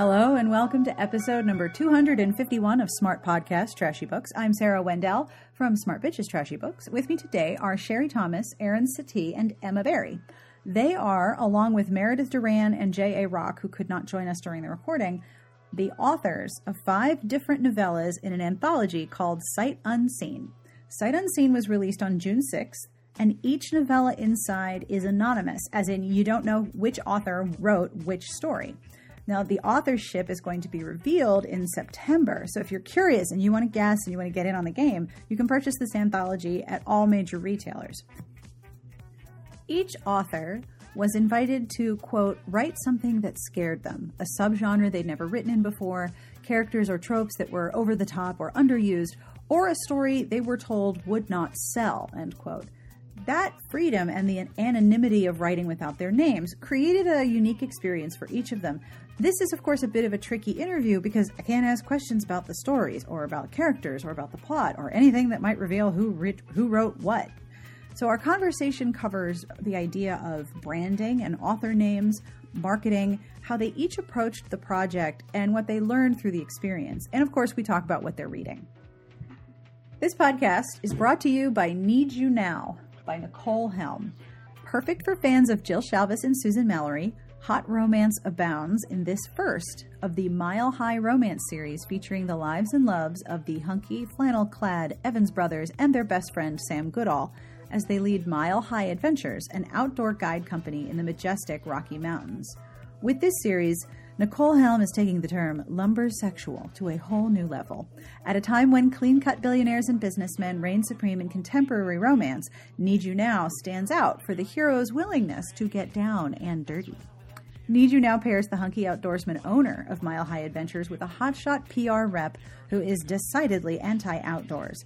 Hello, and welcome to episode number 251 of Smart Podcast Trashy Books. I'm Sarah Wendell from Smart Bitches Trashy Books. With me today are Sherry Thomas, Erin Satie, and Emma Barry. They are, along with Meredith Duran and J.A. Rock, who could not join us during the recording, the authors of five different novellas in an anthology called Sight Unseen. Sight Unseen was released on June 6th, and each novella inside is anonymous, as in you don't know which author wrote which story. Now, the authorship is going to be revealed in September. So, if you're curious and you want to guess and you want to get in on the game, you can purchase this anthology at all major retailers. Each author was invited to, quote, write something that scared them, a subgenre they'd never written in before, characters or tropes that were over the top or underused, or a story they were told would not sell, end quote. That freedom and the anonymity of writing without their names created a unique experience for each of them. This is, of course, a bit of a tricky interview because I can't ask questions about the stories or about characters or about the plot or anything that might reveal who, who wrote what. So, our conversation covers the idea of branding and author names, marketing, how they each approached the project, and what they learned through the experience. And of course, we talk about what they're reading. This podcast is brought to you by Need You Now by Nicole Helm. Perfect for fans of Jill Shalvis and Susan Mallery, hot romance abounds in this first of the Mile High romance series featuring the lives and loves of the hunky, flannel clad Evans brothers and their best friend Sam Goodall as they lead Mile High Adventures, an outdoor guide company in the majestic Rocky Mountains. With this series, Nicole Helm is taking the term lumbersexual to a whole new level. At a time when clean cut billionaires and businessmen reign supreme in contemporary romance, Need You Now stands out for the hero's willingness to get down and dirty. Need You Now pairs the hunky outdoorsman owner of Mile High Adventures with a hotshot PR rep who is decidedly anti outdoors.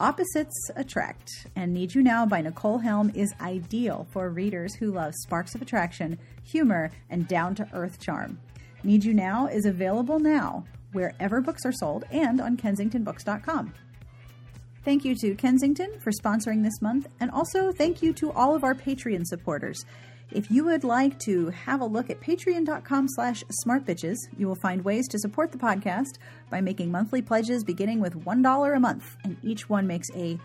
Opposites attract, and Need You Now by Nicole Helm is ideal for readers who love sparks of attraction, humor, and down to earth charm. Need You Now is available now wherever books are sold and on kensingtonbooks.com. Thank you to Kensington for sponsoring this month, and also thank you to all of our Patreon supporters. If you would like to have a look at patreon.com slash smartbitches, you will find ways to support the podcast by making monthly pledges beginning with $1 a month, and each one makes a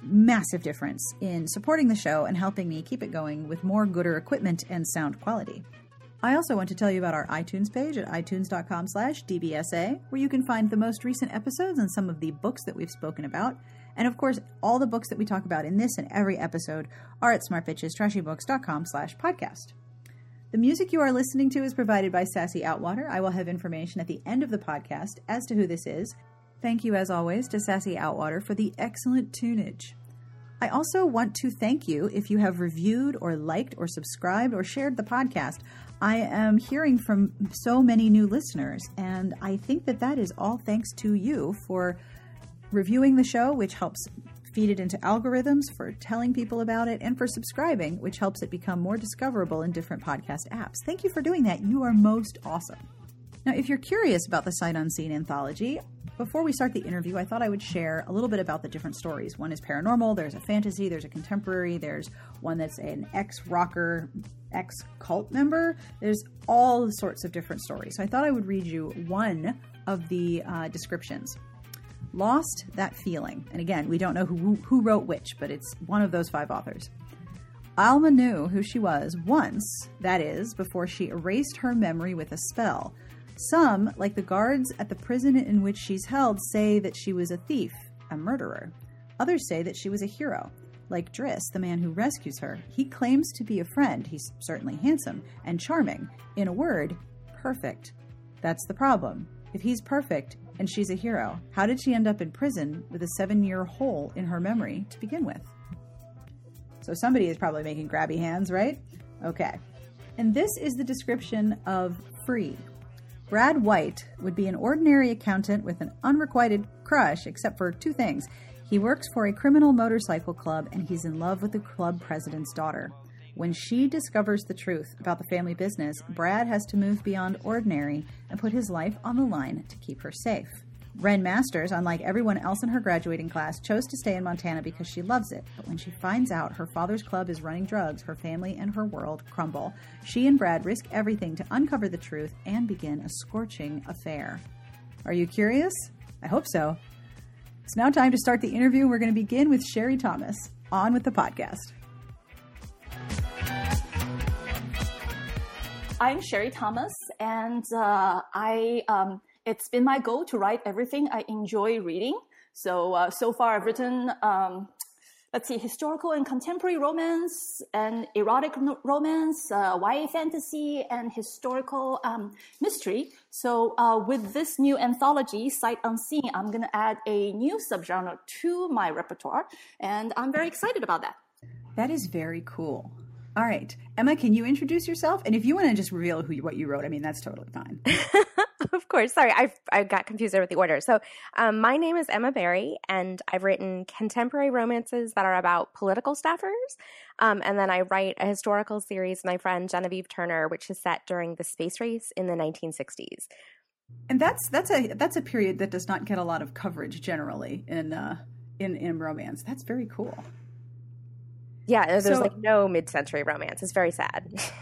massive difference in supporting the show and helping me keep it going with more gooder equipment and sound quality. I also want to tell you about our iTunes page at itunes.com slash dbsa, where you can find the most recent episodes and some of the books that we've spoken about. And of course, all the books that we talk about in this and every episode are at smartbitchestrashybooks.com slash podcast. The music you are listening to is provided by Sassy Outwater. I will have information at the end of the podcast as to who this is. Thank you, as always, to Sassy Outwater for the excellent tunage. I also want to thank you if you have reviewed or liked or subscribed or shared the podcast. I am hearing from so many new listeners, and I think that that is all thanks to you for reviewing the show, which helps feed it into algorithms, for telling people about it, and for subscribing, which helps it become more discoverable in different podcast apps. Thank you for doing that. You are most awesome. Now, if you're curious about the Sight Unseen anthology, before we start the interview, I thought I would share a little bit about the different stories. One is paranormal, there's a fantasy, there's a contemporary, there's one that's an ex rocker, ex cult member. There's all sorts of different stories. So I thought I would read you one of the uh, descriptions. Lost that feeling. And again, we don't know who, who wrote which, but it's one of those five authors. Alma knew who she was once, that is, before she erased her memory with a spell. Some, like the guards at the prison in which she's held, say that she was a thief, a murderer. Others say that she was a hero. Like Driss, the man who rescues her, he claims to be a friend. He's certainly handsome and charming. In a word, perfect. That's the problem. If he's perfect and she's a hero, how did she end up in prison with a seven year hole in her memory to begin with? So somebody is probably making grabby hands, right? Okay. And this is the description of Free, Brad White would be an ordinary accountant with an unrequited crush, except for two things. He works for a criminal motorcycle club and he's in love with the club president's daughter. When she discovers the truth about the family business, Brad has to move beyond ordinary and put his life on the line to keep her safe. Ren Masters, unlike everyone else in her graduating class, chose to stay in Montana because she loves it. But when she finds out her father's club is running drugs, her family and her world crumble. She and Brad risk everything to uncover the truth and begin a scorching affair. Are you curious? I hope so. It's now time to start the interview. We're going to begin with Sherry Thomas. On with the podcast. I'm Sherry Thomas, and uh, I um, it's been my goal to write everything I enjoy reading. So uh, so far, I've written um, let's see, historical and contemporary romance, and erotic romance, uh, YA fantasy, and historical um, mystery. So uh, with this new anthology, Sight Unseen, I'm going to add a new subgenre to my repertoire, and I'm very excited about that. That is very cool. All right, Emma, can you introduce yourself? And if you want to just reveal who you, what you wrote, I mean that's totally fine. of course. Sorry, I I got confused with the order. So, um, my name is Emma Barry, and I've written contemporary romances that are about political staffers. Um, and then I write a historical series my friend Genevieve Turner, which is set during the space race in the 1960s. And that's that's a that's a period that does not get a lot of coverage generally in uh, in in romance. That's very cool. Yeah, uh, there's so, like no mid-century romance. It's very sad.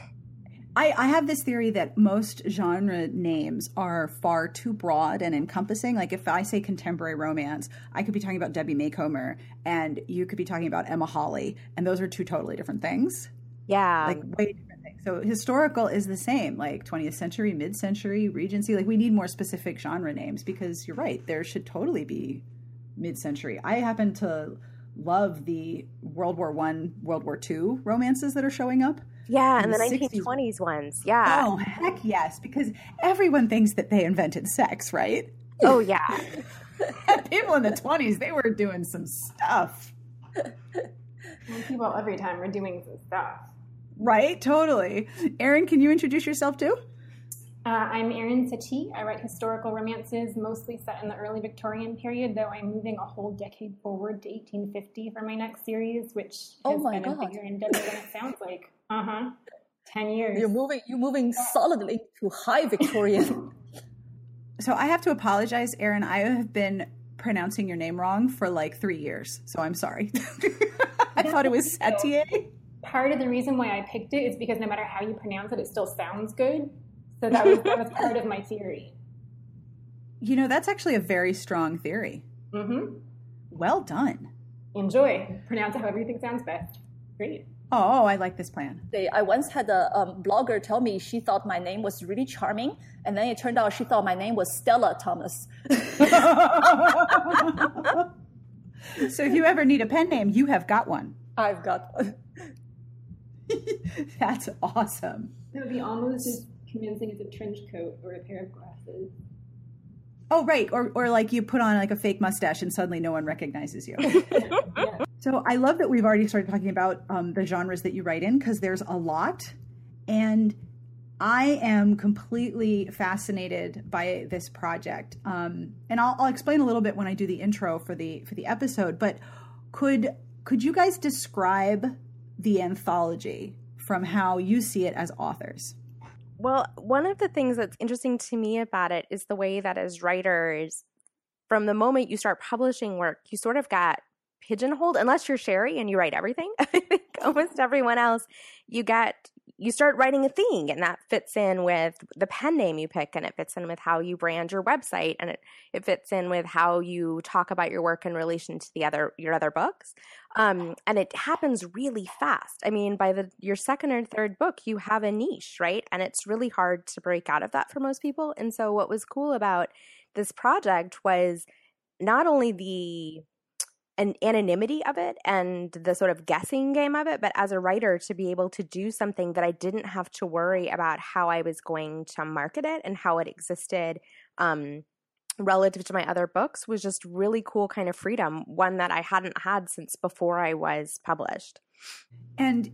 I, I, have this theory that most genre names are far too broad and encompassing. Like if I say contemporary romance, I could be talking about Debbie Macomber, and you could be talking about Emma Holly, and those are two totally different things. Yeah, like way different things. So historical is the same, like 20th century, mid-century, Regency. Like we need more specific genre names because you're right. There should totally be mid-century. I happen to love the World War One, World War Two romances that are showing up. Yeah, and the, the 1920s ones. Yeah. Oh, heck yes, because everyone thinks that they invented sex, right? Oh, yeah. People in the 20s, they were doing some stuff. Well, people every time are doing some stuff. Right, totally. Erin, can you introduce yourself too? Uh, I'm Erin Satie. I write historical romances, mostly set in the early Victorian period, though I'm moving a whole decade forward to 1850 for my next series, which oh has been God. a bigger endeavor than it sounds like. Uh huh. Ten years. You're moving. You're moving solidly to high Victorian. so I have to apologize, Erin. I have been pronouncing your name wrong for like three years, so I'm sorry. I thought it was Satie. Part of the reason why I picked it is because no matter how you pronounce it, it still sounds good. So that was that was part of my theory. You know, that's actually a very strong theory. Mm-hmm. Well done. Enjoy. Pronounce it however you think sounds best. Great. Oh, I like this plan. I once had a um, blogger tell me she thought my name was really charming, and then it turned out she thought my name was Stella Thomas. so if you ever need a pen name, you have got one. I've got one. That's awesome. That would be almost as convincing as a trench coat or a pair of glasses. Oh right, or or like you put on like a fake mustache and suddenly no one recognizes you. yeah. So I love that we've already started talking about um, the genres that you write in because there's a lot, and I am completely fascinated by this project. Um, and I'll, I'll explain a little bit when I do the intro for the for the episode. But could could you guys describe the anthology from how you see it as authors? Well, one of the things that's interesting to me about it is the way that as writers, from the moment you start publishing work, you sort of got pigeonholed unless you're Sherry and you write everything. I think almost everyone else, you get you start writing a thing and that fits in with the pen name you pick and it fits in with how you brand your website and it, it fits in with how you talk about your work in relation to the other your other books um, and it happens really fast. I mean by the your second or third book you have a niche right? And it's really hard to break out of that for most people. And so what was cool about this project was not only the an anonymity of it and the sort of guessing game of it, but as a writer to be able to do something that I didn't have to worry about how I was going to market it and how it existed um, relative to my other books was just really cool kind of freedom, one that I hadn't had since before I was published. And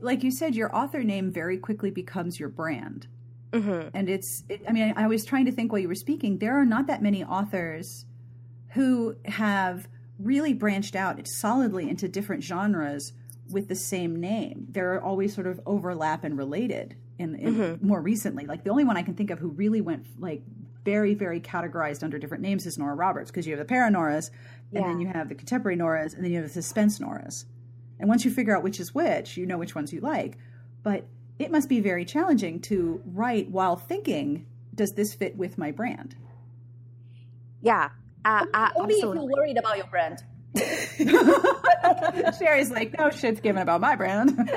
like you said, your author name very quickly becomes your brand. Mm-hmm. And it's, it, I mean, I was trying to think while you were speaking, there are not that many authors who have really branched out solidly into different genres with the same name. They're always sort of overlap and related in, in mm-hmm. more recently. Like the only one I can think of who really went like very, very categorized under different names as Nora Roberts because you have the paranoras, and yeah. then you have the contemporary Noras, and then you have the suspense Noras. And once you figure out which is which, you know which ones you like. But it must be very challenging to write while thinking, does this fit with my brand? Yeah. Uh, uh, Only if you're worried about your brand. Sherry's like, no shit's given about my brand.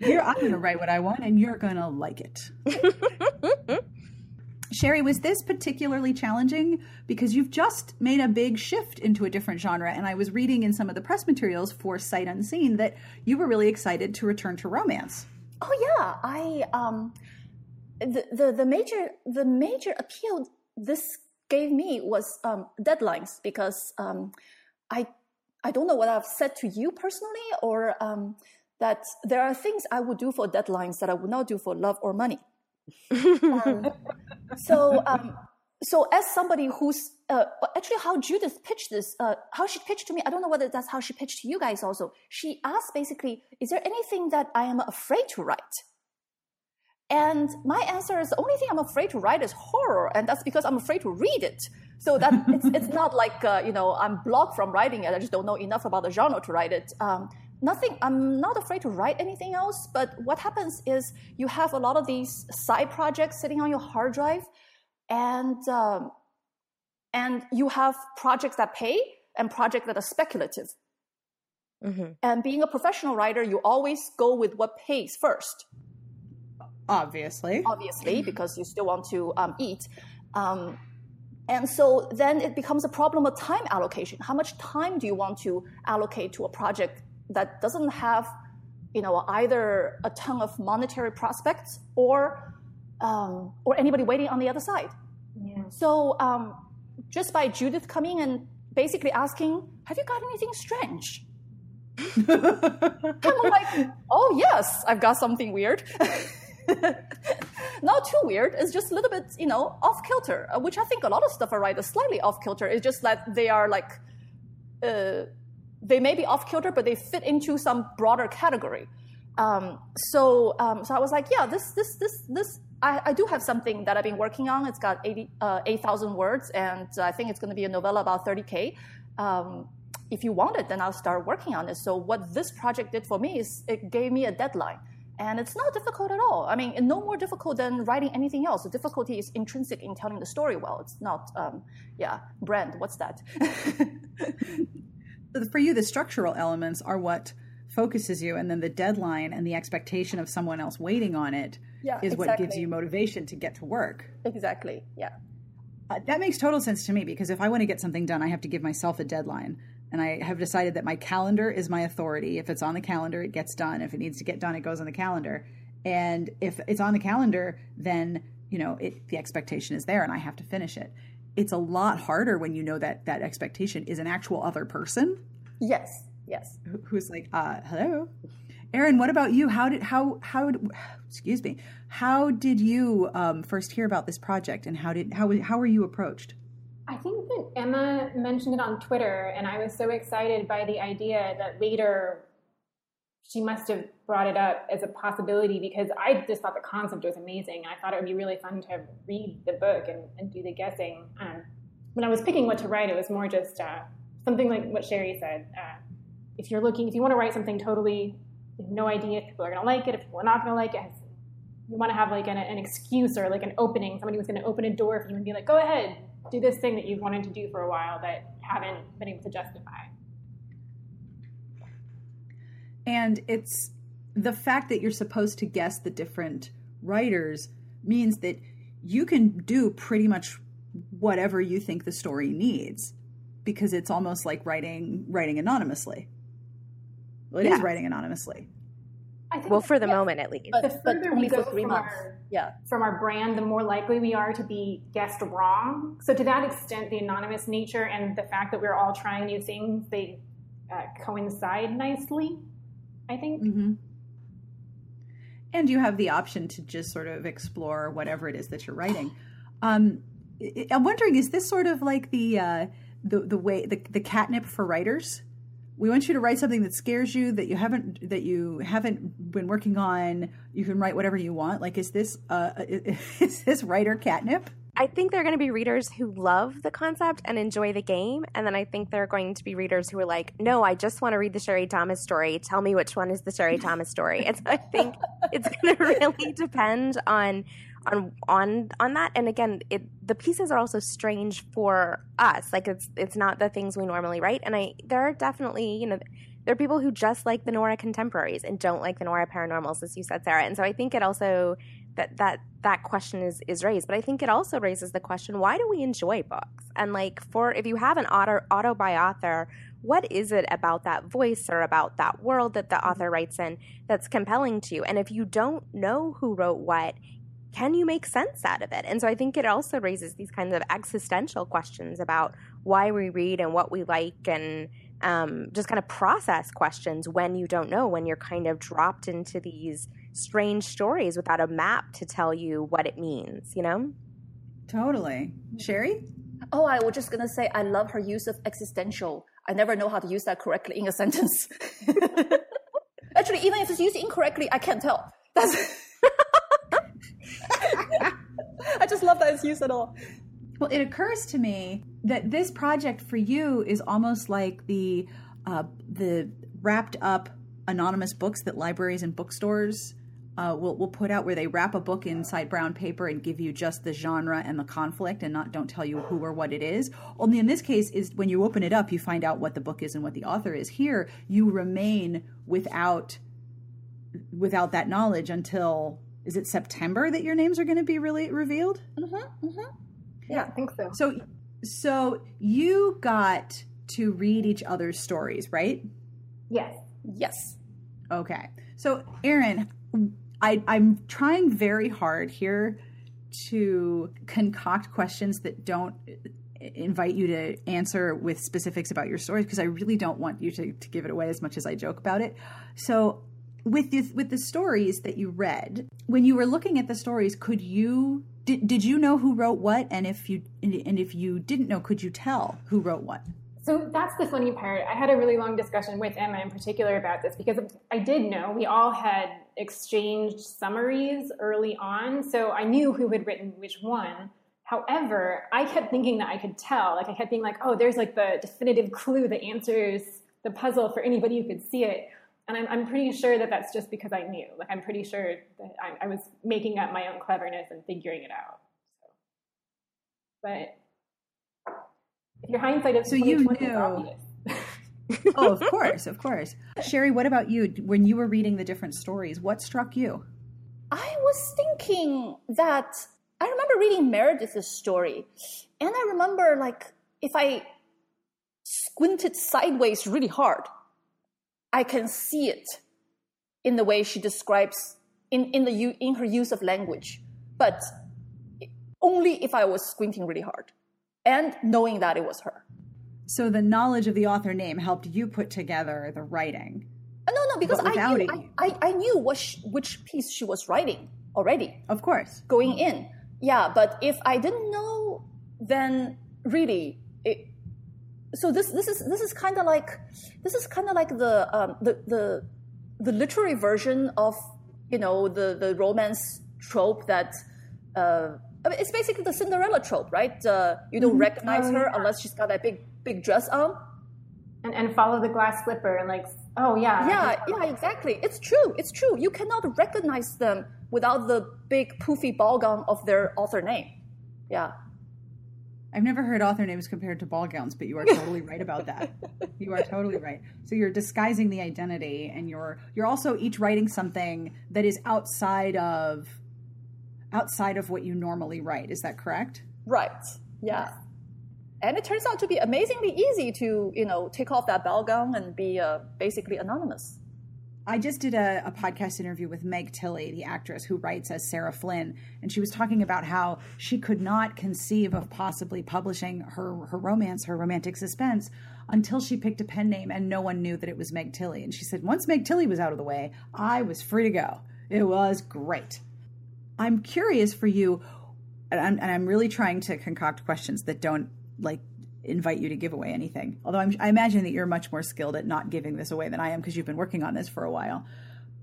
Here, I'm going to write what I want, and you're going to like it. Sherry, was this particularly challenging because you've just made a big shift into a different genre? And I was reading in some of the press materials for Sight Unseen that you were really excited to return to romance. Oh yeah, I um, the the, the major the major appeal this gave me was um, deadlines because um, I I don't know what I've said to you personally or um, that there are things I would do for deadlines that I would not do for love or money. Um, so, um, so as somebody who's uh, actually how Judith pitched this, uh, how she pitched to me, I don't know whether that's how she pitched to you guys also. She asked basically, is there anything that I am afraid to write? And my answer is the only thing I'm afraid to write is horror, and that's because I'm afraid to read it. So that it's, it's not like uh, you know I'm blocked from writing it. I just don't know enough about the genre to write it. Um, nothing i'm not afraid to write anything else but what happens is you have a lot of these side projects sitting on your hard drive and um, and you have projects that pay and projects that are speculative. Mm-hmm. and being a professional writer you always go with what pays first. Obviously. Obviously because you still want to um, eat. Um, and so then it becomes a problem of time allocation. How much time do you want to allocate to a project that doesn't have you know either a ton of monetary prospects or um, or anybody waiting on the other side. Yeah. So um, just by Judith coming and basically asking, "Have you got anything strange?" I'm like, "Oh yes, I've got something weird." Not too weird. It's just a little bit, you know, off kilter, uh, which I think a lot of stuff are right. Is slightly off kilter. It's just that they are like. Uh, they may be off kilter, but they fit into some broader category. Um, so, um, so I was like, yeah, this, this, this, this. I, I, do have something that I've been working on. It's got 80, uh, 8,000 words, and I think it's going to be a novella about 30k. Um, if you want it, then I'll start working on it. So, what this project did for me is it gave me a deadline. And it's not difficult at all. I mean, no more difficult than writing anything else. The difficulty is intrinsic in telling the story well. It's not, um, yeah, brand, what's that? for you, the structural elements are what focuses you, and then the deadline and the expectation of someone else waiting on it yeah, is exactly. what gives you motivation to get to work. Exactly. Yeah. Uh, that makes total sense to me because if I want to get something done, I have to give myself a deadline. And I have decided that my calendar is my authority. If it's on the calendar, it gets done. If it needs to get done, it goes on the calendar. And if it's on the calendar, then you know it, the expectation is there, and I have to finish it it's a lot harder when you know that that expectation is an actual other person. Yes. Yes. Who's like, uh, hello, Erin. What about you? How did how how excuse me? How did you um, first hear about this project, and how did how how were you approached? I think that Emma mentioned it on Twitter, and I was so excited by the idea that later she must have brought it up as a possibility because I just thought the concept was amazing. I thought it would be really fun to read the book and, and do the guessing. Um, when I was picking what to write, it was more just uh, something like what Sherry said. Uh, if you're looking, if you want to write something totally, you have no idea if people are going to like it, if people are not going to like it, you want to have like an, an excuse or like an opening. Somebody was going to open a door for you and be like, go ahead, do this thing that you've wanted to do for a while that haven't been able to justify. And it's the fact that you're supposed to guess the different writers means that you can do pretty much whatever you think the story needs because it's almost like writing writing anonymously. Well, it yeah. is writing anonymously. well, for the yeah. moment at least. But, the further we go from our, yeah. from our brand, the more likely we are to be guessed wrong. So to that extent, the anonymous nature and the fact that we're all trying new things, they uh, coincide nicely. I think. Mm-hmm. And you have the option to just sort of explore whatever it is that you're writing. Um, I'm wondering, is this sort of like the uh, the the way the, the catnip for writers? We want you to write something that scares you that you haven't that you haven't been working on. You can write whatever you want. Like, is this uh, is this writer catnip? I think there are going to be readers who love the concept and enjoy the game. And then I think there are going to be readers who are like, no, I just want to read the Sherry Thomas story. Tell me which one is the Sherry Thomas story. And so I think it's going to really depend on on on on that and again it, the pieces are also strange for us like it's it's not the things we normally write and i there are definitely you know there are people who just like the Nora contemporaries and don't like the Nora paranormals, as you said, Sarah. And so I think it also that that that question is is raised, but I think it also raises the question: Why do we enjoy books? And like for if you have an auto auto by author, what is it about that voice or about that world that the mm-hmm. author writes in that's compelling to you? And if you don't know who wrote what, can you make sense out of it? And so I think it also raises these kinds of existential questions about why we read and what we like and um, just kind of process questions when you don't know, when you're kind of dropped into these strange stories without a map to tell you what it means, you know? Totally. Sherry? Oh, I was just going to say, I love her use of existential. I never know how to use that correctly in a sentence. Actually, even if it's used incorrectly, I can't tell. That's. I just love that it's used at all. Well, it occurs to me that this project for you is almost like the uh, the wrapped up anonymous books that libraries and bookstores uh, will will put out, where they wrap a book inside brown paper and give you just the genre and the conflict, and not don't tell you who or what it is. Only in this case, is when you open it up, you find out what the book is and what the author is. Here, you remain without without that knowledge until is it September that your names are going to be really revealed? Mm-hmm, mm-hmm. Yeah, I think so. So, so you got to read each other's stories, right? Yes. Yes. Okay. So, Erin, I, I'm trying very hard here to concoct questions that don't invite you to answer with specifics about your stories because I really don't want you to, to give it away as much as I joke about it. So, with with the stories that you read, when you were looking at the stories, could you did, did you know who wrote what? And if you and if you didn't know could you tell who wrote what? So that's the funny part. I had a really long discussion with emma in particular about this because i did know we all had exchanged summaries early on so i knew who had written which one however i kept thinking that i could tell like i kept being like oh there's like the definitive clue that answers the puzzle for anybody who could see it and I'm, I'm pretty sure that that's just because I knew. Like, I'm pretty sure that I, I was making up my own cleverness and figuring it out. So. But if your hindsight is so you knew. oh, of course, of course. Sherry, what about you? When you were reading the different stories, what struck you? I was thinking that I remember reading Meredith's story, and I remember like if I squinted sideways really hard, I can see it in the way she describes in, in the in her use of language, but only if I was squinting really hard and knowing that it was her. So the knowledge of the author name helped you put together the writing. Uh, no, no, because I knew, I, I, I, knew what she, which piece she was writing already. Of course, going in, yeah. But if I didn't know, then really it, so this this is this is kind of like this is kind of like the um, the the the literary version of you know the the romance trope that uh, I mean, it's basically the Cinderella trope, right? Uh, you don't mm-hmm. recognize oh, her unless she's got that big big dress on, and and follow the glass slipper and like oh yeah yeah yeah exactly. It's true. It's true. You cannot recognize them without the big poofy ball gown of their author name. Yeah. I've never heard author names compared to ball gowns, but you are totally right about that. You are totally right. So you're disguising the identity, and you're you're also each writing something that is outside of outside of what you normally write. Is that correct? Right. Yeah. And it turns out to be amazingly easy to you know take off that ball gown and be uh, basically anonymous. I just did a, a, podcast interview with Meg Tilly, the actress who writes as Sarah Flynn, and she was talking about how she could not conceive of possibly publishing her her romance, her romantic suspense, until she picked a pen name and no one knew that it was Meg Tilly. And she said, once Meg Tilly was out of the way, I was free to go. It was great. I'm curious for you, and I'm, and I'm really trying to concoct questions that don't like invite you to give away anything. Although I'm, i imagine that you're much more skilled at not giving this away than I am because you've been working on this for a while.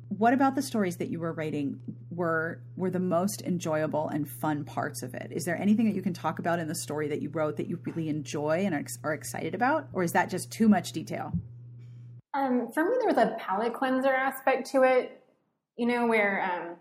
what about the stories that you were writing were were the most enjoyable and fun parts of it? Is there anything that you can talk about in the story that you wrote that you really enjoy and are, are excited about, or is that just too much detail? Um, for me, there was a palate cleanser aspect to it. You know, where um,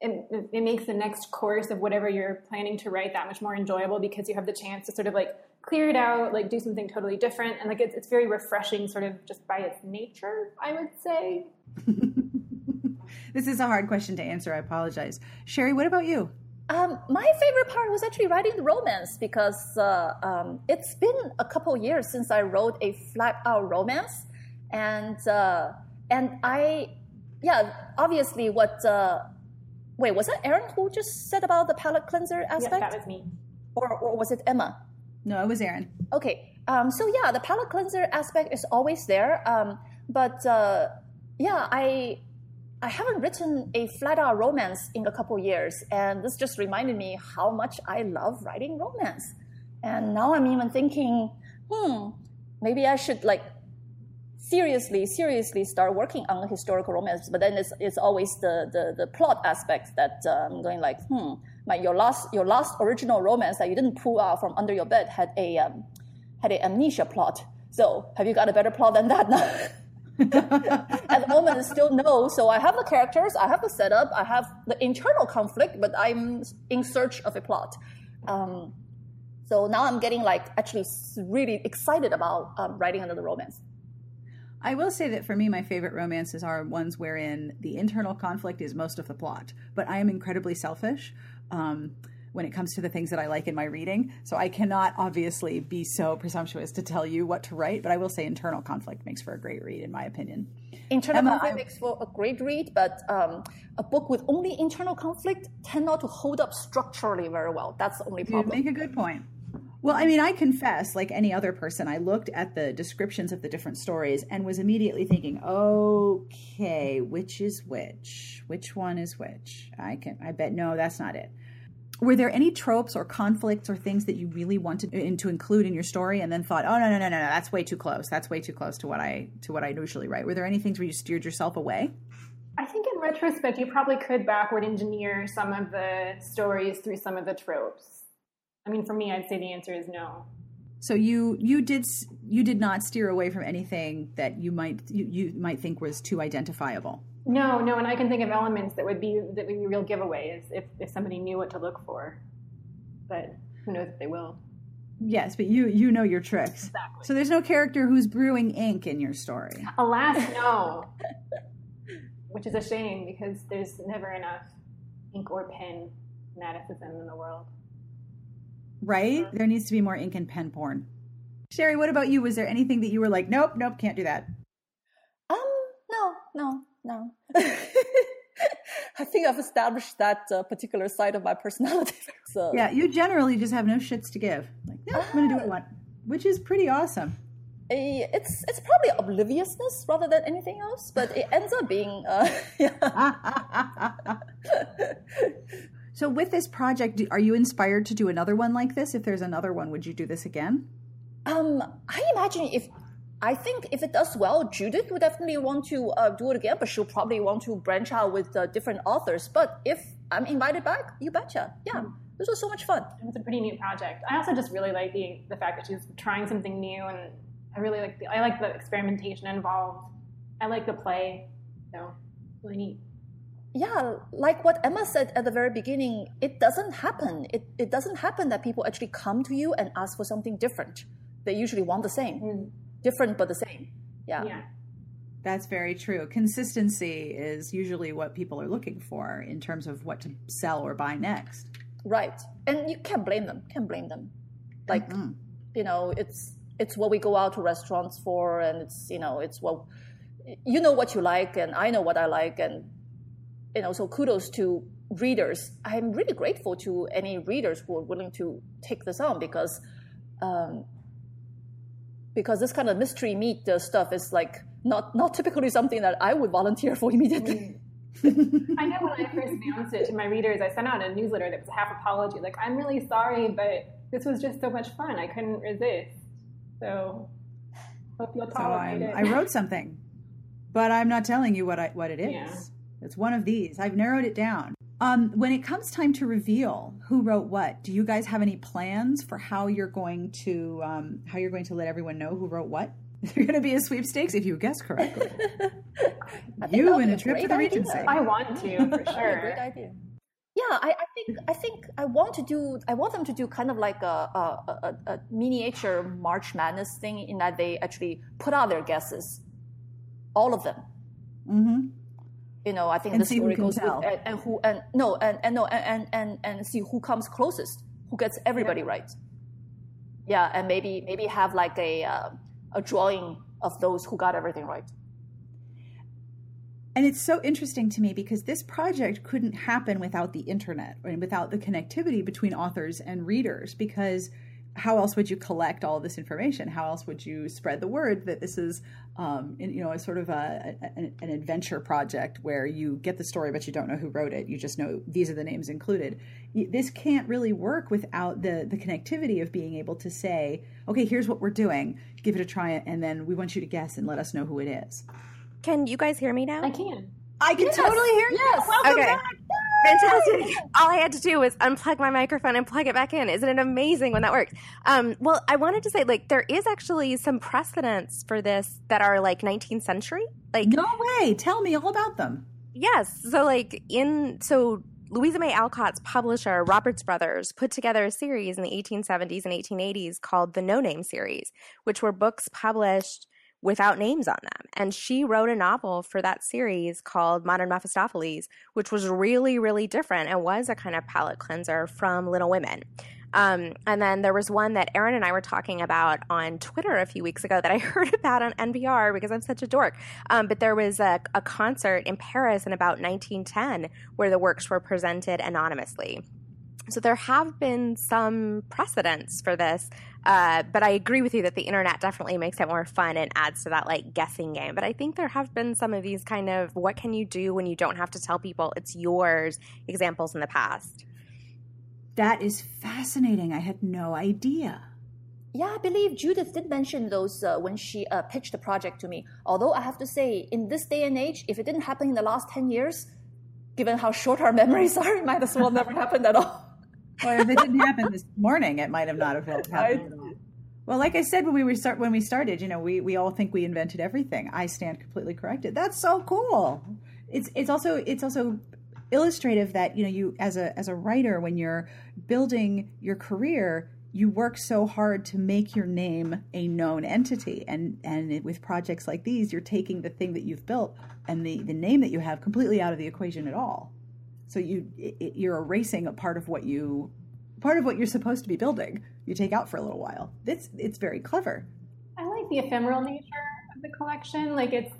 it, it makes the next course of whatever you're planning to write that much more enjoyable because you have the chance to sort of like clear it out, like do something totally different, and like it's, it's very refreshing, sort of just by its nature. I would say. this is a hard question to answer. I apologize. Sherry, what about you? Um, my favorite part was actually writing the romance because uh, um, it's been a couple years since I wrote a flat out romance, and uh, and I, yeah, obviously what. Uh, wait, was that Erin who just said about the palate cleanser aspect? Yeah, that was me. Or, or was it Emma? No, it was Erin. Okay. Um, so yeah, the palate cleanser aspect is always there. Um, but uh, yeah, I I haven't written a flat out romance in a couple years, and this just reminded me how much I love writing romance. And now I'm even thinking, hmm, maybe I should like seriously, seriously start working on historical romance. But then it's, it's always the, the, the plot aspect that I'm going like, hmm, my, your last your last original romance that you didn't pull out from under your bed had a um, had an amnesia plot. So have you got a better plot than that now? At the moment, it's still no. So I have the characters, I have the setup, I have the internal conflict, but I'm in search of a plot. Um, so now I'm getting like actually really excited about um, writing another romance. I will say that for me, my favorite romances are ones wherein the internal conflict is most of the plot. But I am incredibly selfish um, when it comes to the things that I like in my reading. So I cannot obviously be so presumptuous to tell you what to write. But I will say internal conflict makes for a great read, in my opinion. Internal Emma, conflict I, makes for a great read, but um, a book with only internal conflict tend not to hold up structurally very well. That's the only problem. You make a good point. Well, I mean, I confess, like any other person, I looked at the descriptions of the different stories and was immediately thinking, okay, which is which? Which one is which? I can, I bet, no, that's not it. Were there any tropes or conflicts or things that you really wanted to include in your story and then thought, oh, no, no, no, no, no, that's way too close. That's way too close to what I, to what I usually write. Were there any things where you steered yourself away? I think in retrospect, you probably could backward engineer some of the stories through some of the tropes I mean, for me, I'd say the answer is no. So you you did you did not steer away from anything that you might you, you might think was too identifiable. No, no, and I can think of elements that would be that would be real giveaways if if somebody knew what to look for. But who knows if they will. Yes, but you you know your tricks. Exactly. So there's no character who's brewing ink in your story. Alas, no. Which is a shame because there's never enough ink or pen fanaticism in the world right? There needs to be more ink and pen porn. Sherry, what about you? Was there anything that you were like, nope, nope, can't do that? Um, no, no, no. I think I've established that uh, particular side of my personality. so. Yeah, you generally just have no shits to give. Like, no, I'm going to do what I want, which is pretty awesome. It's it's probably obliviousness rather than anything else, but it ends up being. Uh, yeah. So, with this project, are you inspired to do another one like this? If there's another one, would you do this again? Um, I imagine if I think if it does well, Judith would definitely want to uh, do it again, but she'll probably want to branch out with uh, different authors. But if I'm invited back, you betcha. Yeah, this was so much fun. It's a pretty neat project. I also just really like the the fact that she's trying something new, and I really like the I like the experimentation involved. I like the play, so really neat yeah, like what Emma said at the very beginning, it doesn't happen. It, it doesn't happen that people actually come to you and ask for something different. They usually want the same, mm. different but the same. Yeah. yeah. That's very true. Consistency is usually what people are looking for in terms of what to sell or buy next. Right. And you can't blame them. Can't blame them. Like, mm-hmm. you know, it's it's what we go out to restaurants for and it's, you know, it's what you know what you like and I know what I like and you know, so kudos to readers. I'm really grateful to any readers who are willing to take this on because um, because this kind of mystery meat uh, stuff is like not not typically something that I would volunteer for immediately. I know when I first announced it to my readers, I sent out a newsletter that was a half apology, like I'm really sorry, but this was just so much fun, I couldn't resist. So hope you'll tolerate so it. I wrote something, but I'm not telling you what I what it is. Yeah. It's one of these. I've narrowed it down. Um, when it comes time to reveal who wrote what, do you guys have any plans for how you're going to um, how you're going to let everyone know who wrote what? There's going to be a sweepstakes if you guess correctly. you win a trip to the Regency. I want to for sure. great idea. Yeah, I, I, think I think I want to do. I want them to do kind of like a, a, a, a miniature March Madness thing in that they actually put out their guesses, all of them. Mm-hmm you know, I think and the story goes with, and, and, who and no and, and no and, and and see who comes closest, who gets everybody yeah. right. Yeah, and maybe maybe have like a uh, a drawing of those who got everything right. And it's so interesting to me because this project couldn't happen without the internet and without the connectivity between authors and readers because how else would you collect all this information? How else would you spread the word that this is, um, you know, a sort of a, a, an adventure project where you get the story but you don't know who wrote it. You just know these are the names included. This can't really work without the the connectivity of being able to say, okay, here's what we're doing. Give it a try, and then we want you to guess and let us know who it is. Can you guys hear me now? I can. I can yes. totally hear you. Yes. Welcome okay. back. Fantastic. All I had to do was unplug my microphone and plug it back in. Isn't it amazing when that works? Um, well, I wanted to say, like, there is actually some precedents for this that are like 19th century. Like, no way. Tell me all about them. Yes. So, like, in so Louisa May Alcott's publisher, Roberts Brothers, put together a series in the 1870s and 1880s called the No Name series, which were books published without names on them. And she wrote a novel for that series called Modern Mephistopheles, which was really, really different and was a kind of palate cleanser from Little Women. Um, and then there was one that Erin and I were talking about on Twitter a few weeks ago that I heard about on NPR because I'm such a dork. Um, but there was a, a concert in Paris in about 1910 where the works were presented anonymously. So there have been some precedents for this, uh, but I agree with you that the internet definitely makes it more fun and adds to that like guessing game. But I think there have been some of these kind of what can you do when you don't have to tell people it's yours examples in the past. That is fascinating. I had no idea. Yeah, I believe Judith did mention those uh, when she uh, pitched the project to me. Although I have to say, in this day and age, if it didn't happen in the last 10 years, given how short our memories are, it might as well never happened at all. Well, if it didn't happen this morning, it might have not have happened. I, at all. Well, like I said when we were start when we started, you know, we we all think we invented everything. I stand completely corrected. That's so cool. It's it's also it's also illustrative that you know you as a as a writer when you're building your career you work so hard to make your name a known entity and and with projects like these you're taking the thing that you've built and the the name that you have completely out of the equation at all so you it, you're erasing a part of what you part of what you're supposed to be building. You take out for a little while. It's it's very clever. I like the ephemeral nature of the collection. Like it's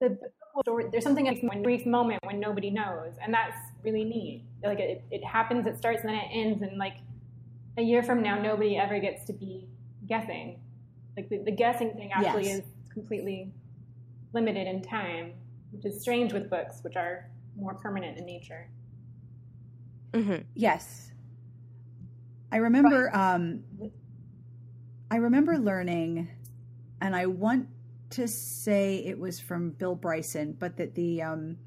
the, story. There's something in a brief moment when nobody knows, and that's really neat. Like it, it happens, it starts, and then it ends, and like a year from now, nobody ever gets to be guessing. Like the, the guessing thing actually yes. is completely limited in time, which is strange with books, which are more permanent in nature. Mm-hmm. Yes, I remember. Um, I remember learning, and I want to say it was from Bill Bryson, but that the um,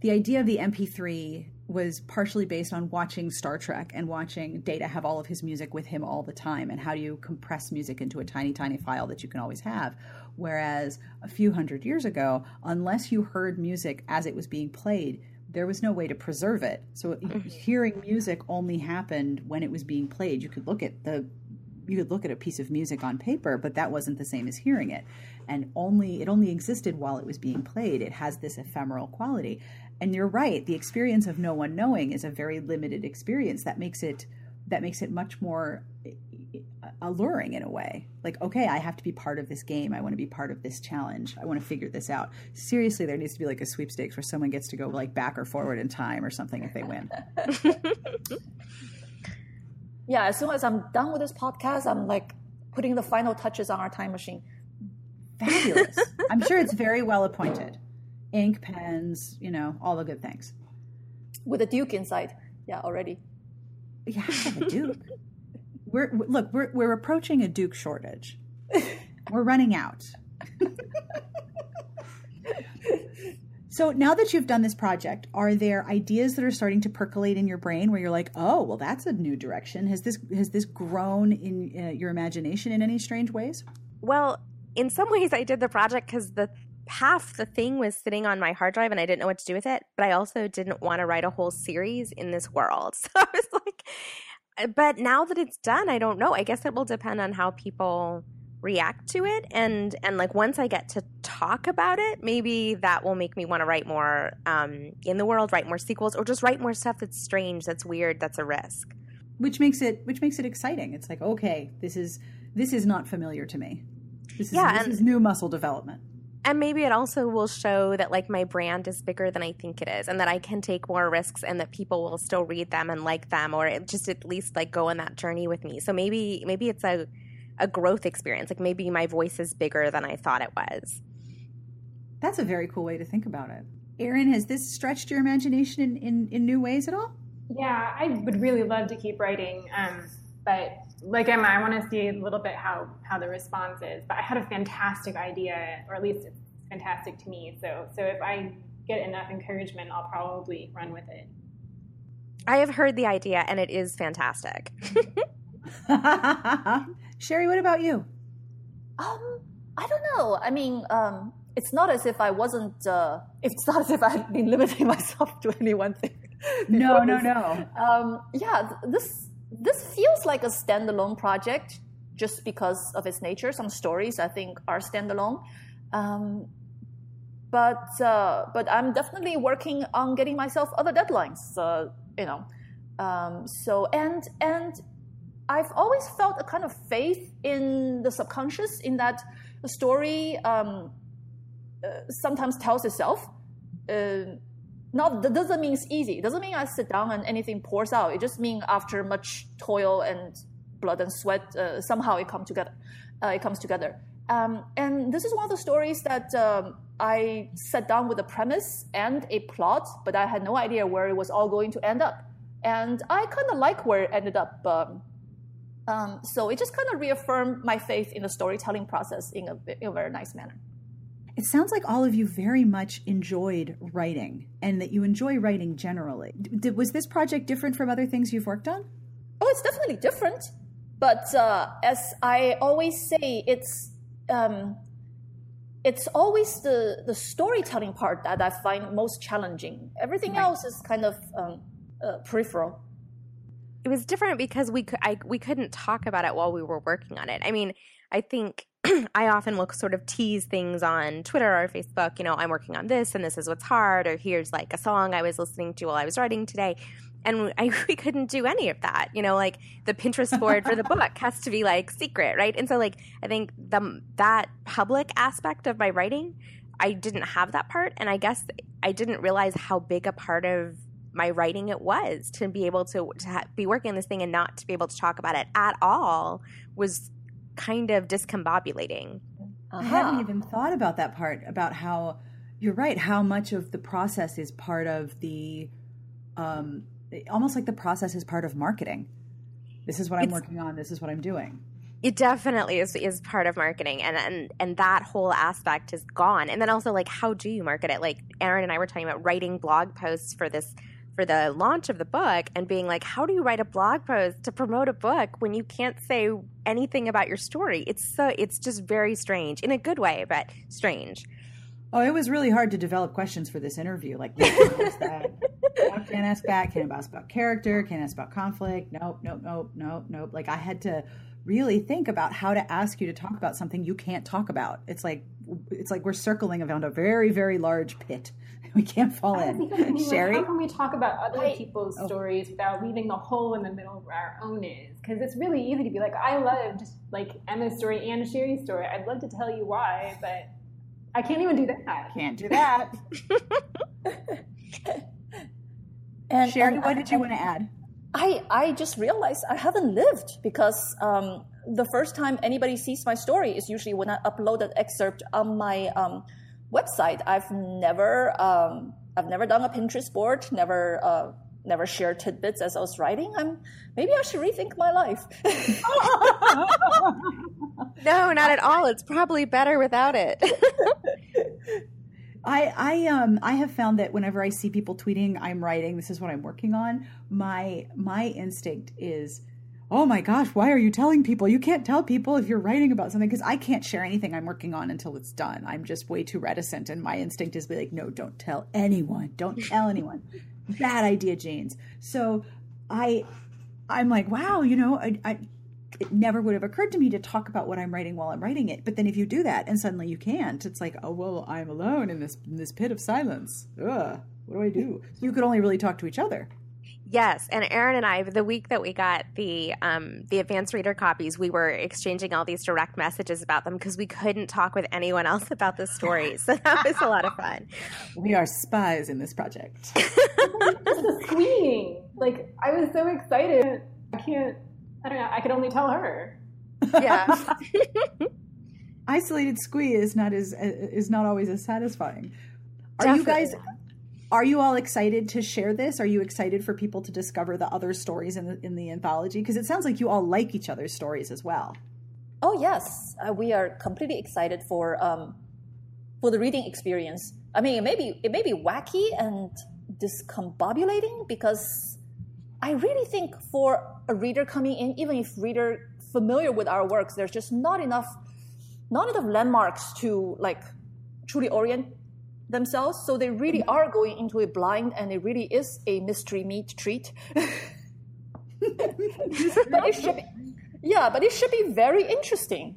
the idea of the MP3 was partially based on watching Star Trek and watching Data have all of his music with him all the time, and how do you compress music into a tiny, tiny file that you can always have. Whereas a few hundred years ago, unless you heard music as it was being played, there was no way to preserve it. So mm-hmm. hearing music only happened when it was being played. You could look at the you could look at a piece of music on paper, but that wasn't the same as hearing it. And only it only existed while it was being played. It has this ephemeral quality. And you're right, the experience of no one knowing is a very limited experience that makes it that makes it much more alluring in a way. Like, okay, I have to be part of this game. I want to be part of this challenge. I want to figure this out. Seriously, there needs to be like a sweepstakes where someone gets to go like back or forward in time or something if they win. yeah, as soon as I'm done with this podcast, I'm like putting the final touches on our time machine. Fabulous. I'm sure it's very well appointed. Ink, pens, you know, all the good things. With a duke inside. Yeah, already. Yeah, a duke we're look we're we're approaching a Duke shortage. we're running out. So now that you've done this project, are there ideas that are starting to percolate in your brain where you're like, "Oh, well, that's a new direction." Has this has this grown in uh, your imagination in any strange ways? Well, in some ways, I did the project because the half the thing was sitting on my hard drive and I didn't know what to do with it. But I also didn't want to write a whole series in this world, so I was like, but now that it's done, I don't know. I guess it will depend on how people react to it. And and like once i get to talk about it maybe that will make me want to write more um, in the world write more sequels or just write more stuff that's strange that's weird that's a risk. Which makes it which makes it exciting. It's like okay this is this is not familiar to me. This is, yeah, this and, is new muscle development and maybe it also will show that like my brand is bigger than i think it is and that i can take more risks and that people will still read them and like them or just at least like go on that journey with me so maybe maybe it's a a growth experience. Like maybe my voice is bigger than I thought it was. That's a very cool way to think about it. Erin, has this stretched your imagination in, in, in new ways at all? Yeah, I would really love to keep writing. Um, but like Emma, I want to see a little bit how, how the response is. But I had a fantastic idea, or at least it's fantastic to me. So, so if I get enough encouragement, I'll probably run with it. I have heard the idea, and it is fantastic. Sherry, what about you? Um, I don't know. I mean, um, it's not as if I wasn't. Uh, it's not as if I had been limiting myself to any one thing. no, no, no. Um, yeah, this this feels like a standalone project just because of its nature. Some stories I think are standalone. Um, but uh, but I'm definitely working on getting myself other deadlines. Uh, you know, um, so and and I've always felt a kind of faith in the subconscious, in that the story um, uh, sometimes tells itself. Not that doesn't mean it's easy. It doesn't mean I sit down and anything pours out. It just means after much toil and blood and sweat, uh, somehow it comes together. Uh, it comes together. Um, and this is one of the stories that um, I sat down with a premise and a plot, but I had no idea where it was all going to end up. And I kind of like where it ended up. Um, um, so it just kind of reaffirmed my faith in the storytelling process in a, in a very nice manner. It sounds like all of you very much enjoyed writing and that you enjoy writing generally. Did, was this project different from other things you've worked on? Oh, it's definitely different. But uh, as I always say, it's um, it's always the, the storytelling part that I find most challenging. Everything right. else is kind of um, uh, peripheral it was different because we could I we couldn't talk about it while we were working on it. I mean, I think I often will sort of tease things on Twitter or Facebook. You know, I'm working on this, and this is what's hard, or here's like a song I was listening to while I was writing today, and I, we couldn't do any of that. You know, like the Pinterest board for the book has to be like secret, right? And so, like, I think the that public aspect of my writing, I didn't have that part, and I guess I didn't realize how big a part of my writing it was to be able to, to ha- be working on this thing and not to be able to talk about it at all was kind of discombobulating. Uh-huh. I hadn't even thought about that part about how you're right how much of the process is part of the um, almost like the process is part of marketing. This is what i'm working on. This is what i'm doing. It definitely is is part of marketing and and and that whole aspect is gone. And then also like how do you market it? Like Erin and i were talking about writing blog posts for this for the launch of the book and being like, how do you write a blog post to promote a book when you can't say anything about your story? It's so it's just very strange in a good way, but strange. Oh, it was really hard to develop questions for this interview. Like, can't ask that. Can't ask that. Can't ask about character. Can't ask about conflict. Nope, nope, nope, nope, nope. Like, I had to really think about how to ask you to talk about something you can't talk about. It's like it's like we're circling around a very, very large pit we can't fall in. Sherry, how can we talk about other I, people's oh. stories without leaving the hole in the middle where our own is? Because it's really easy to be like, I loved like Emma's story and Sherry's story. I'd love to tell you why, but I can't even do that. Can't do that. and Sherry, and, what did you want to add? I I just realized I haven't lived because um, the first time anybody sees my story is usually when I upload an excerpt on my um, website. I've never um, I've never done a Pinterest board, never uh, never shared tidbits as I was writing. I'm maybe I should rethink my life. no, not at all. It's probably better without it. I I um I have found that whenever I see people tweeting I'm writing, this is what I'm working on, my my instinct is oh my gosh, why are you telling people? You can't tell people if you're writing about something because I can't share anything I'm working on until it's done. I'm just way too reticent, and my instinct is be like, no, don't tell anyone. Don't tell anyone. Bad idea, Janes. So I, I'm like, wow, you know, I, I, it never would have occurred to me to talk about what I'm writing while I'm writing it. But then if you do that and suddenly you can't, it's like, oh well, I'm alone in this in this pit of silence. Ugh, what do I do? You could only really talk to each other. Yes, and Erin and I, the week that we got the um, the advanced reader copies, we were exchanging all these direct messages about them because we couldn't talk with anyone else about the stories. So that was a lot of fun. We are spies in this project. the squeeing, like I was so excited. I can't. I don't know. I could only tell her. Yeah. Isolated squee is not as is not always as satisfying. Are Definitely. you guys are you all excited to share this? Are you excited for people to discover the other stories in the in the anthology? Because it sounds like you all like each other's stories as well. Oh yes, uh, we are completely excited for um, for the reading experience. I mean, it may be it may be wacky and discombobulating because I really think for a reader coming in, even if reader familiar with our works, there's just not enough not enough landmarks to like truly orient themselves. So they really mm-hmm. are going into a blind and it really is a mystery meat treat. but it should be, yeah, but it should be very interesting.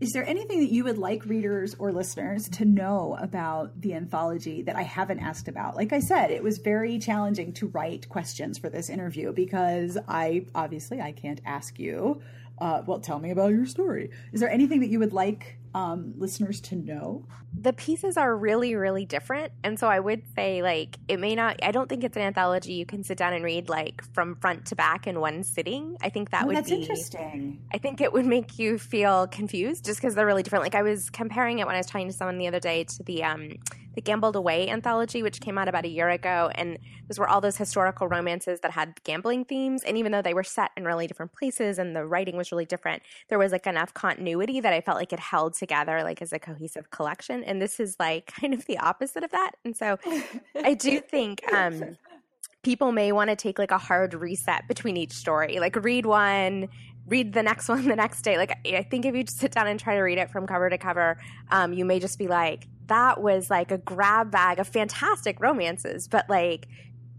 Is there anything that you would like readers or listeners to know about the anthology that I haven't asked about? Like I said, it was very challenging to write questions for this interview because I obviously I can't ask you. Uh, well, tell me about your story. Is there anything that you would like um, listeners to know? The pieces are really, really different. And so I would say, like, it may not, I don't think it's an anthology you can sit down and read, like, from front to back in one sitting. I think that oh, would that's be interesting. I think it would make you feel confused just because they're really different. Like, I was comparing it when I was talking to someone the other day to the, um, the Gambled Away anthology, which came out about a year ago. And those were all those historical romances that had gambling themes. And even though they were set in really different places and the writing was really different, there was like enough continuity that I felt like it held together like as a cohesive collection. And this is like kind of the opposite of that. And so I do think um, people may want to take like a hard reset between each story, like read one read the next one the next day. Like I think if you just sit down and try to read it from cover to cover, um, you may just be like, that was like a grab bag of fantastic romances, but like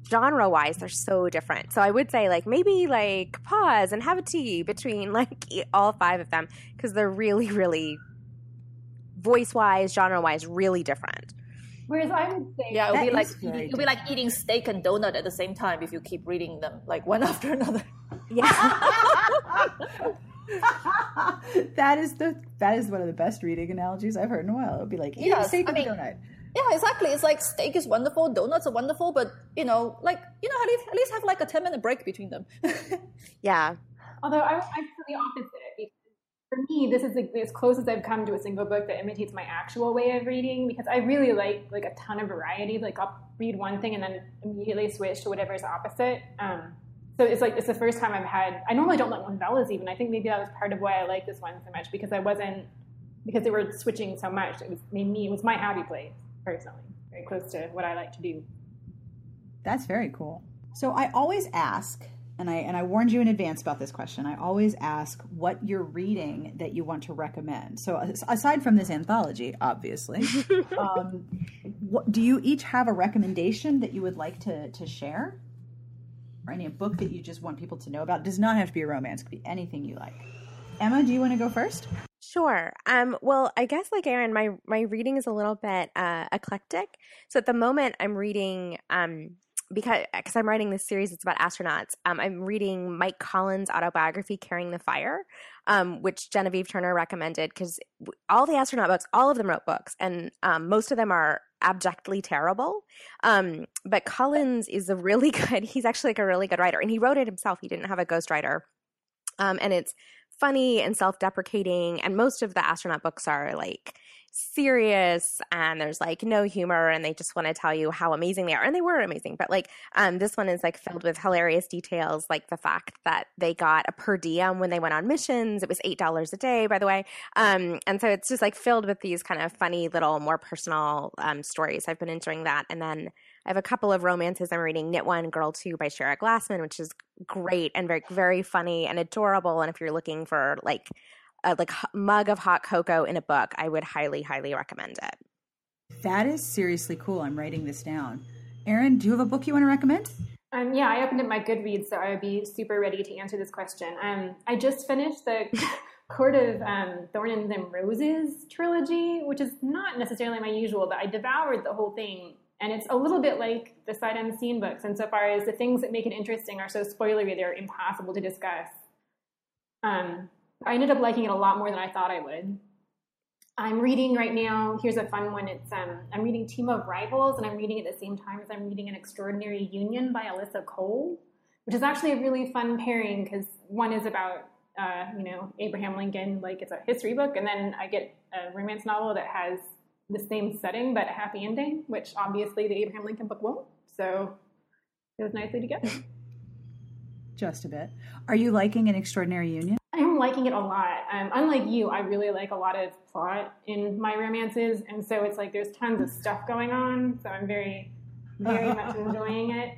genre wise they're so different. So i would say like maybe like pause and have a tea between like all five of them because they're really really voice wise genre wise really different. Whereas i would say yeah it would be like it would be like eating steak and donut at the same time if you keep reading them like one after another. Yeah that is the that is one of the best reading analogies I've heard in a while. It'll be like eating yes, steak I mean, donut. Yeah, exactly. It's like steak is wonderful, donuts are wonderful, but you know, like you know, at least, at least have like a ten minute break between them. yeah. Although I, I'm the opposite. For me, this is like as close as I've come to a single book that imitates my actual way of reading because I really like like a ton of variety. Like I'll read one thing and then immediately switch to whatever is opposite. Um, so it's like it's the first time I've had. I normally don't like novellas even. I think maybe that was part of why I like this one so much because I wasn't because they were switching so much. It was made me. It was my happy place personally, very close to what I like to do. That's very cool. So I always ask, and I and I warned you in advance about this question. I always ask what you're reading that you want to recommend. So aside from this anthology, obviously, um, what, do you each have a recommendation that you would like to to share? Or any book that you just want people to know about. It does not have to be a romance; it could be anything you like. Emma, do you want to go first? Sure. Um, well, I guess like Erin, my my reading is a little bit uh, eclectic. So at the moment, I'm reading um, because because I'm writing this series. It's about astronauts. Um, I'm reading Mike Collins' autobiography, "Carrying the Fire," um, which Genevieve Turner recommended because all the astronaut books, all of them wrote books, and um, most of them are abjectly terrible. Um, but Collins is a really good. He's actually like a really good writer, and he wrote it himself. He didn't have a ghostwriter, um, and it's funny and self-deprecating. And most of the astronaut books are like serious and there's like no humor and they just want to tell you how amazing they are. And they were amazing. But like um, this one is like filled with hilarious details, like the fact that they got a per diem when they went on missions. It was $8 a day, by the way. Um, and so it's just like filled with these kind of funny little, more personal um, stories. I've been enjoying that. And then I have a couple of romances I'm reading Knit One, Girl Two by Shira Glassman, which is great and very, very funny and adorable. And if you're looking for like a like mug of hot cocoa in a book, I would highly, highly recommend it. That is seriously cool. I'm writing this down. Erin, do you have a book you want to recommend? Um, yeah, I opened up my Goodreads, so I would be super ready to answer this question. Um, I just finished the Court of um, Thorns and Roses trilogy, which is not necessarily my usual, but I devoured the whole thing. And it's a little bit like the Sight Unseen books, insofar as the things that make it interesting are so spoilery, they're impossible to discuss. Um, I ended up liking it a lot more than I thought I would. I'm reading right now. Here's a fun one. It's um, I'm reading Team of Rivals, and I'm reading at the same time as I'm reading An Extraordinary Union by Alyssa Cole, which is actually a really fun pairing because one is about uh, you know Abraham Lincoln, like it's a history book, and then I get a romance novel that has the same setting but a happy ending, which obviously the Abraham Lincoln book won't. So it was nicely together. Just a bit. Are you liking An Extraordinary Union? I'm liking it a lot. Um, unlike you, I really like a lot of plot in my romances, and so it's like there's tons of stuff going on. So I'm very, very much enjoying it.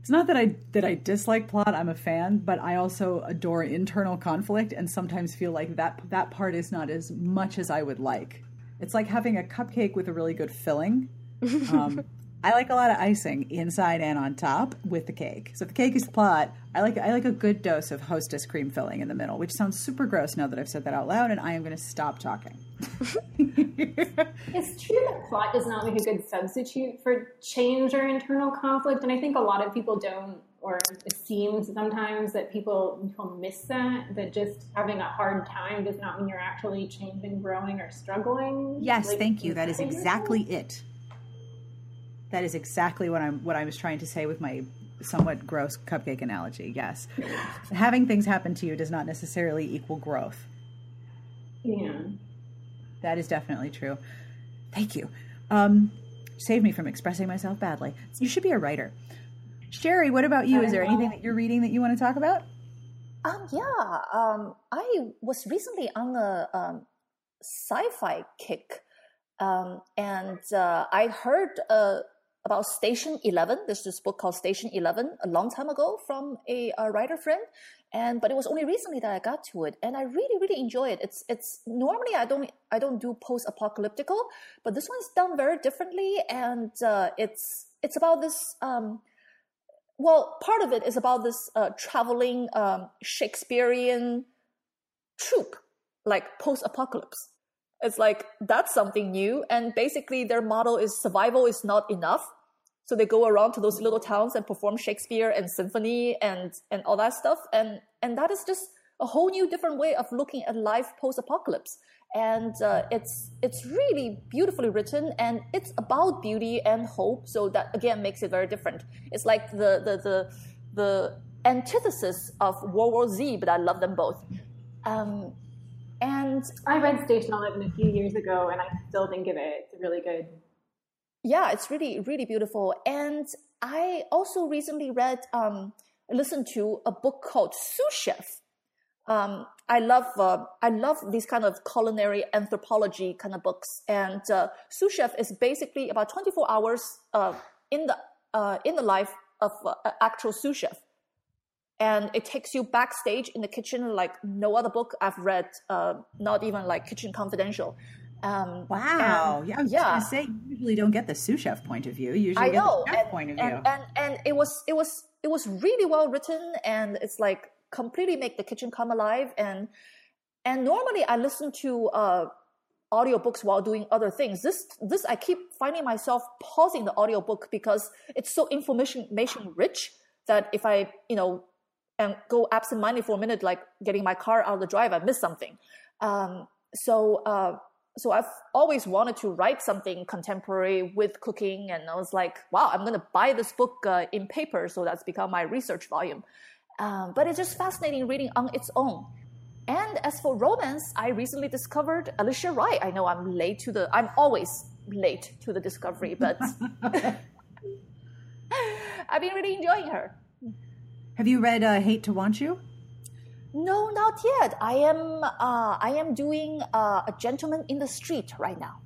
It's not that I that I dislike plot. I'm a fan, but I also adore internal conflict, and sometimes feel like that that part is not as much as I would like. It's like having a cupcake with a really good filling. Um, I like a lot of icing inside and on top with the cake. So if the cake is the plot, I like I like a good dose of hostess cream filling in the middle, which sounds super gross now that I've said that out loud, and I am going to stop talking. it's true that plot does not make a good substitute for change or internal conflict, and I think a lot of people don't or it seems sometimes that people people miss that that just having a hard time does not mean you're actually changing, growing, or struggling. Yes, like, thank you. That is exactly it. That is exactly what I'm what I was trying to say with my somewhat gross cupcake analogy. Yes. Having things happen to you does not necessarily equal growth. Yeah. That is definitely true. Thank you. Um, save me from expressing myself badly. You should be a writer. Sherry, what about you? Is there anything that you're reading that you want to talk about? Um, yeah. Um, I was recently on a um, sci-fi kick, um, and uh, I heard uh, about Station Eleven. There's this book called Station Eleven a long time ago from a, a, writer friend, and but it was only recently that I got to it, and I really really enjoy it. It's it's normally I don't I don't do post apocalyptical, but this one's done very differently, and uh, it's it's about this. Um, well, part of it is about this uh, traveling um, Shakespearean troupe, like post apocalypse. It's like that's something new, and basically their model is survival is not enough so they go around to those little towns and perform Shakespeare and symphony and and all that stuff. And and that is just a whole new different way of looking at life post apocalypse. And uh, it's it's really beautifully written, and it's about beauty and hope. So that again makes it very different. It's like the the the the antithesis of World War Z, but I love them both. Um, and I read Station Eleven a few years ago, and I still think of it. It's a really good yeah, it's really, really beautiful. And I also recently read, um, listened to a book called Sous Chef. Um, I love, uh, I love these kind of culinary anthropology kind of books. And uh, Sous Chef is basically about 24 hours uh, in the uh, in the life of uh, an actual sous chef. And it takes you backstage in the kitchen like no other book I've read, uh, not even like Kitchen Confidential. Um, wow. And, yeah, I was yeah. going to say, you usually don't get the sous chef point of view. You usually I get know. the chef and, point of view. And, and, and it was, it was, it was really well written and it's like completely make the kitchen come alive. And, and normally I listen to, uh, audiobooks while doing other things. This, this, I keep finding myself pausing the audiobook because it's so information, information rich that if I, you know, and go absent-minded for a minute, like getting my car out of the drive, I miss something. Um, so, uh, so I've always wanted to write something contemporary with cooking, and I was like, wow, I'm going to buy this book uh, in paper, so that's become my research volume. Um, but it's just fascinating reading on its own. and as for romance, I recently discovered Alisha Rai. I know I'm late to the, I'm always late to the discovery, but I've been really enjoying her. Have you read uh, Hate to Want You? No, not yet. I am uh, I am doing uh, a gentleman in the street right now.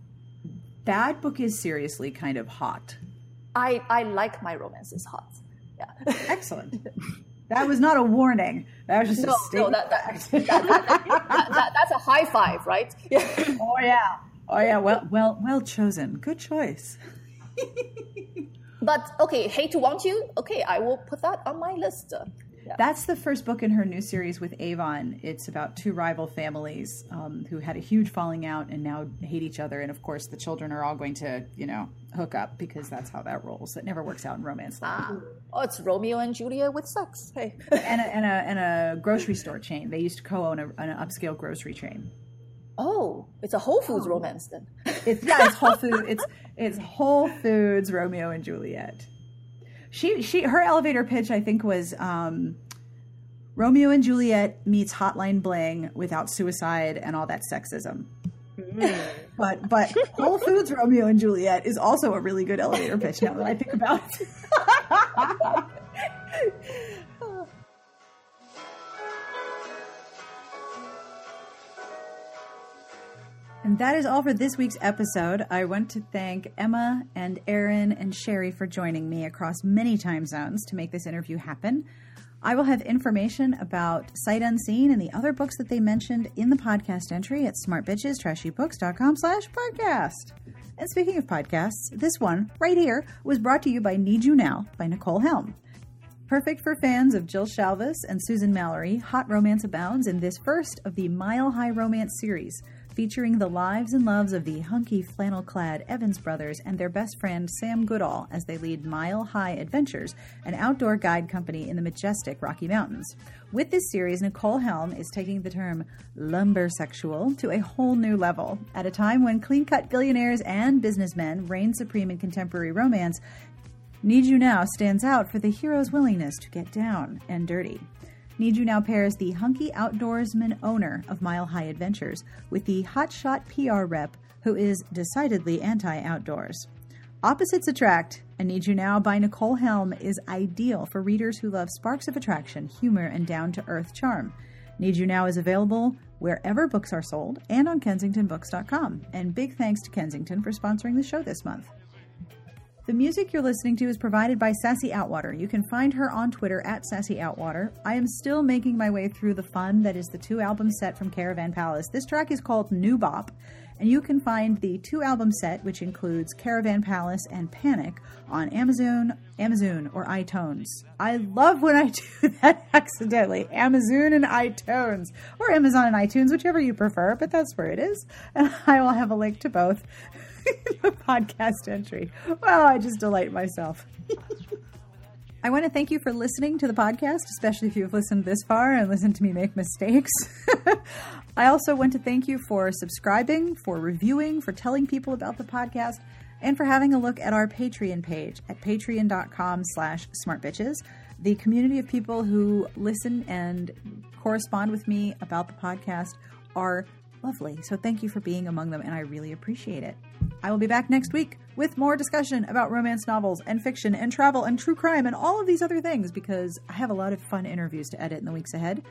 That book is seriously kind of hot. I I like my romances hot. Yeah. Excellent. That was not a warning. That was just no, a statement. No, that, that, that, that's a high five, right? Yeah. Oh yeah. Oh yeah. Well, well, well chosen. Good choice. but okay, hate to want you. Okay, I will put that on my list. Yeah. That's the first book in her new series with Avon. It's about two rival families um, who had a huge falling out and now hate each other. And of course, the children are all going to, you know, hook up because that's how that rolls. It never works out in romance. Ah. Oh, it's Romeo and Juliet with sex. Hey. and, a, and, a, and a grocery store chain. They used to co own an upscale grocery chain. Oh, it's a Whole Foods oh. romance then. It's yeah, it's Whole Foods. It's it's Whole Foods Romeo and Juliet she she her elevator pitch I think was um, Romeo and Juliet meets Hotline Bling without suicide and all that sexism. Mm. but but Whole Foods Romeo and Juliet is also a really good elevator pitch now that I think about it. And that is all for this week's episode. I want to thank Emma and Erin and Sherry for joining me across many time zones to make this interview happen. I will have information about Sight Unseen and the other books that they mentioned in the podcast entry at smartbitchestrashybooks.com slash podcast. And speaking of podcasts, this one right here was brought to you by Need You Now by Nicole Helm. Perfect for fans of Jill Shalvis and Susan Mallory, hot romance abounds in this first of the Mile High Romance series – featuring the lives and loves of the hunky flannel clad Evans brothers and their best friend Sam Goodall as they lead Mile High Adventures, an outdoor guide company in the majestic Rocky Mountains. With this series, Nicole Helm is taking the term lumbersexual to a whole new level. At a time when clean cut billionaires and businessmen reign supreme in contemporary romance, Need You Now stands out for the hero's willingness to get down and dirty. Need You Now pairs the hunky outdoorsman owner of Mile High Adventures with the hotshot PR rep who is decidedly anti outdoors. Opposites Attract, and Need You Now by Nicole Helm is ideal for readers who love sparks of attraction, humor, and down to earth charm. Need You Now is available wherever books are sold and on kensingtonbooks.com. And big thanks to Kensington for sponsoring the show this month. The music you're listening to is provided by Sassy Outwater. You can find her on Twitter at Sassy Outwater. I am still making my way through the fun that is the two album set from Caravan Palace. This track is called New Bop, and you can find the two album set, which includes Caravan Palace and Panic, on Amazon, Amazon or iTunes. I love when I do that accidentally. Amazon and iTunes, or Amazon and iTunes, whichever you prefer, but that's where it is. And I will have a link to both the podcast entry. Well, I just delight myself. I want to thank you for listening to the podcast, especially if you've listened this far and listened to me make mistakes. I also want to thank you for subscribing, for reviewing, for telling people about the podcast, and for having a look at our Patreon page at patreon.com slash smartbitches. The community of people who listen and correspond with me about the podcast are lovely. So thank you for being among them, and I really appreciate it. I will be back next week with more discussion about romance novels and fiction and travel and true crime and all of these other things because I have a lot of fun interviews to edit in the weeks ahead.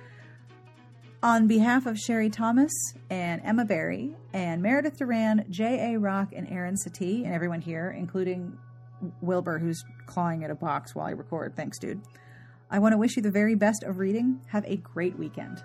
On behalf of Sherry Thomas and Emma Barry and Meredith Duran, J.A. Rock, and Erin Satie, and everyone here, including Wilbur, who's clawing at a box while I record. Thanks, dude. I want to wish you the very best of reading. Have a great weekend.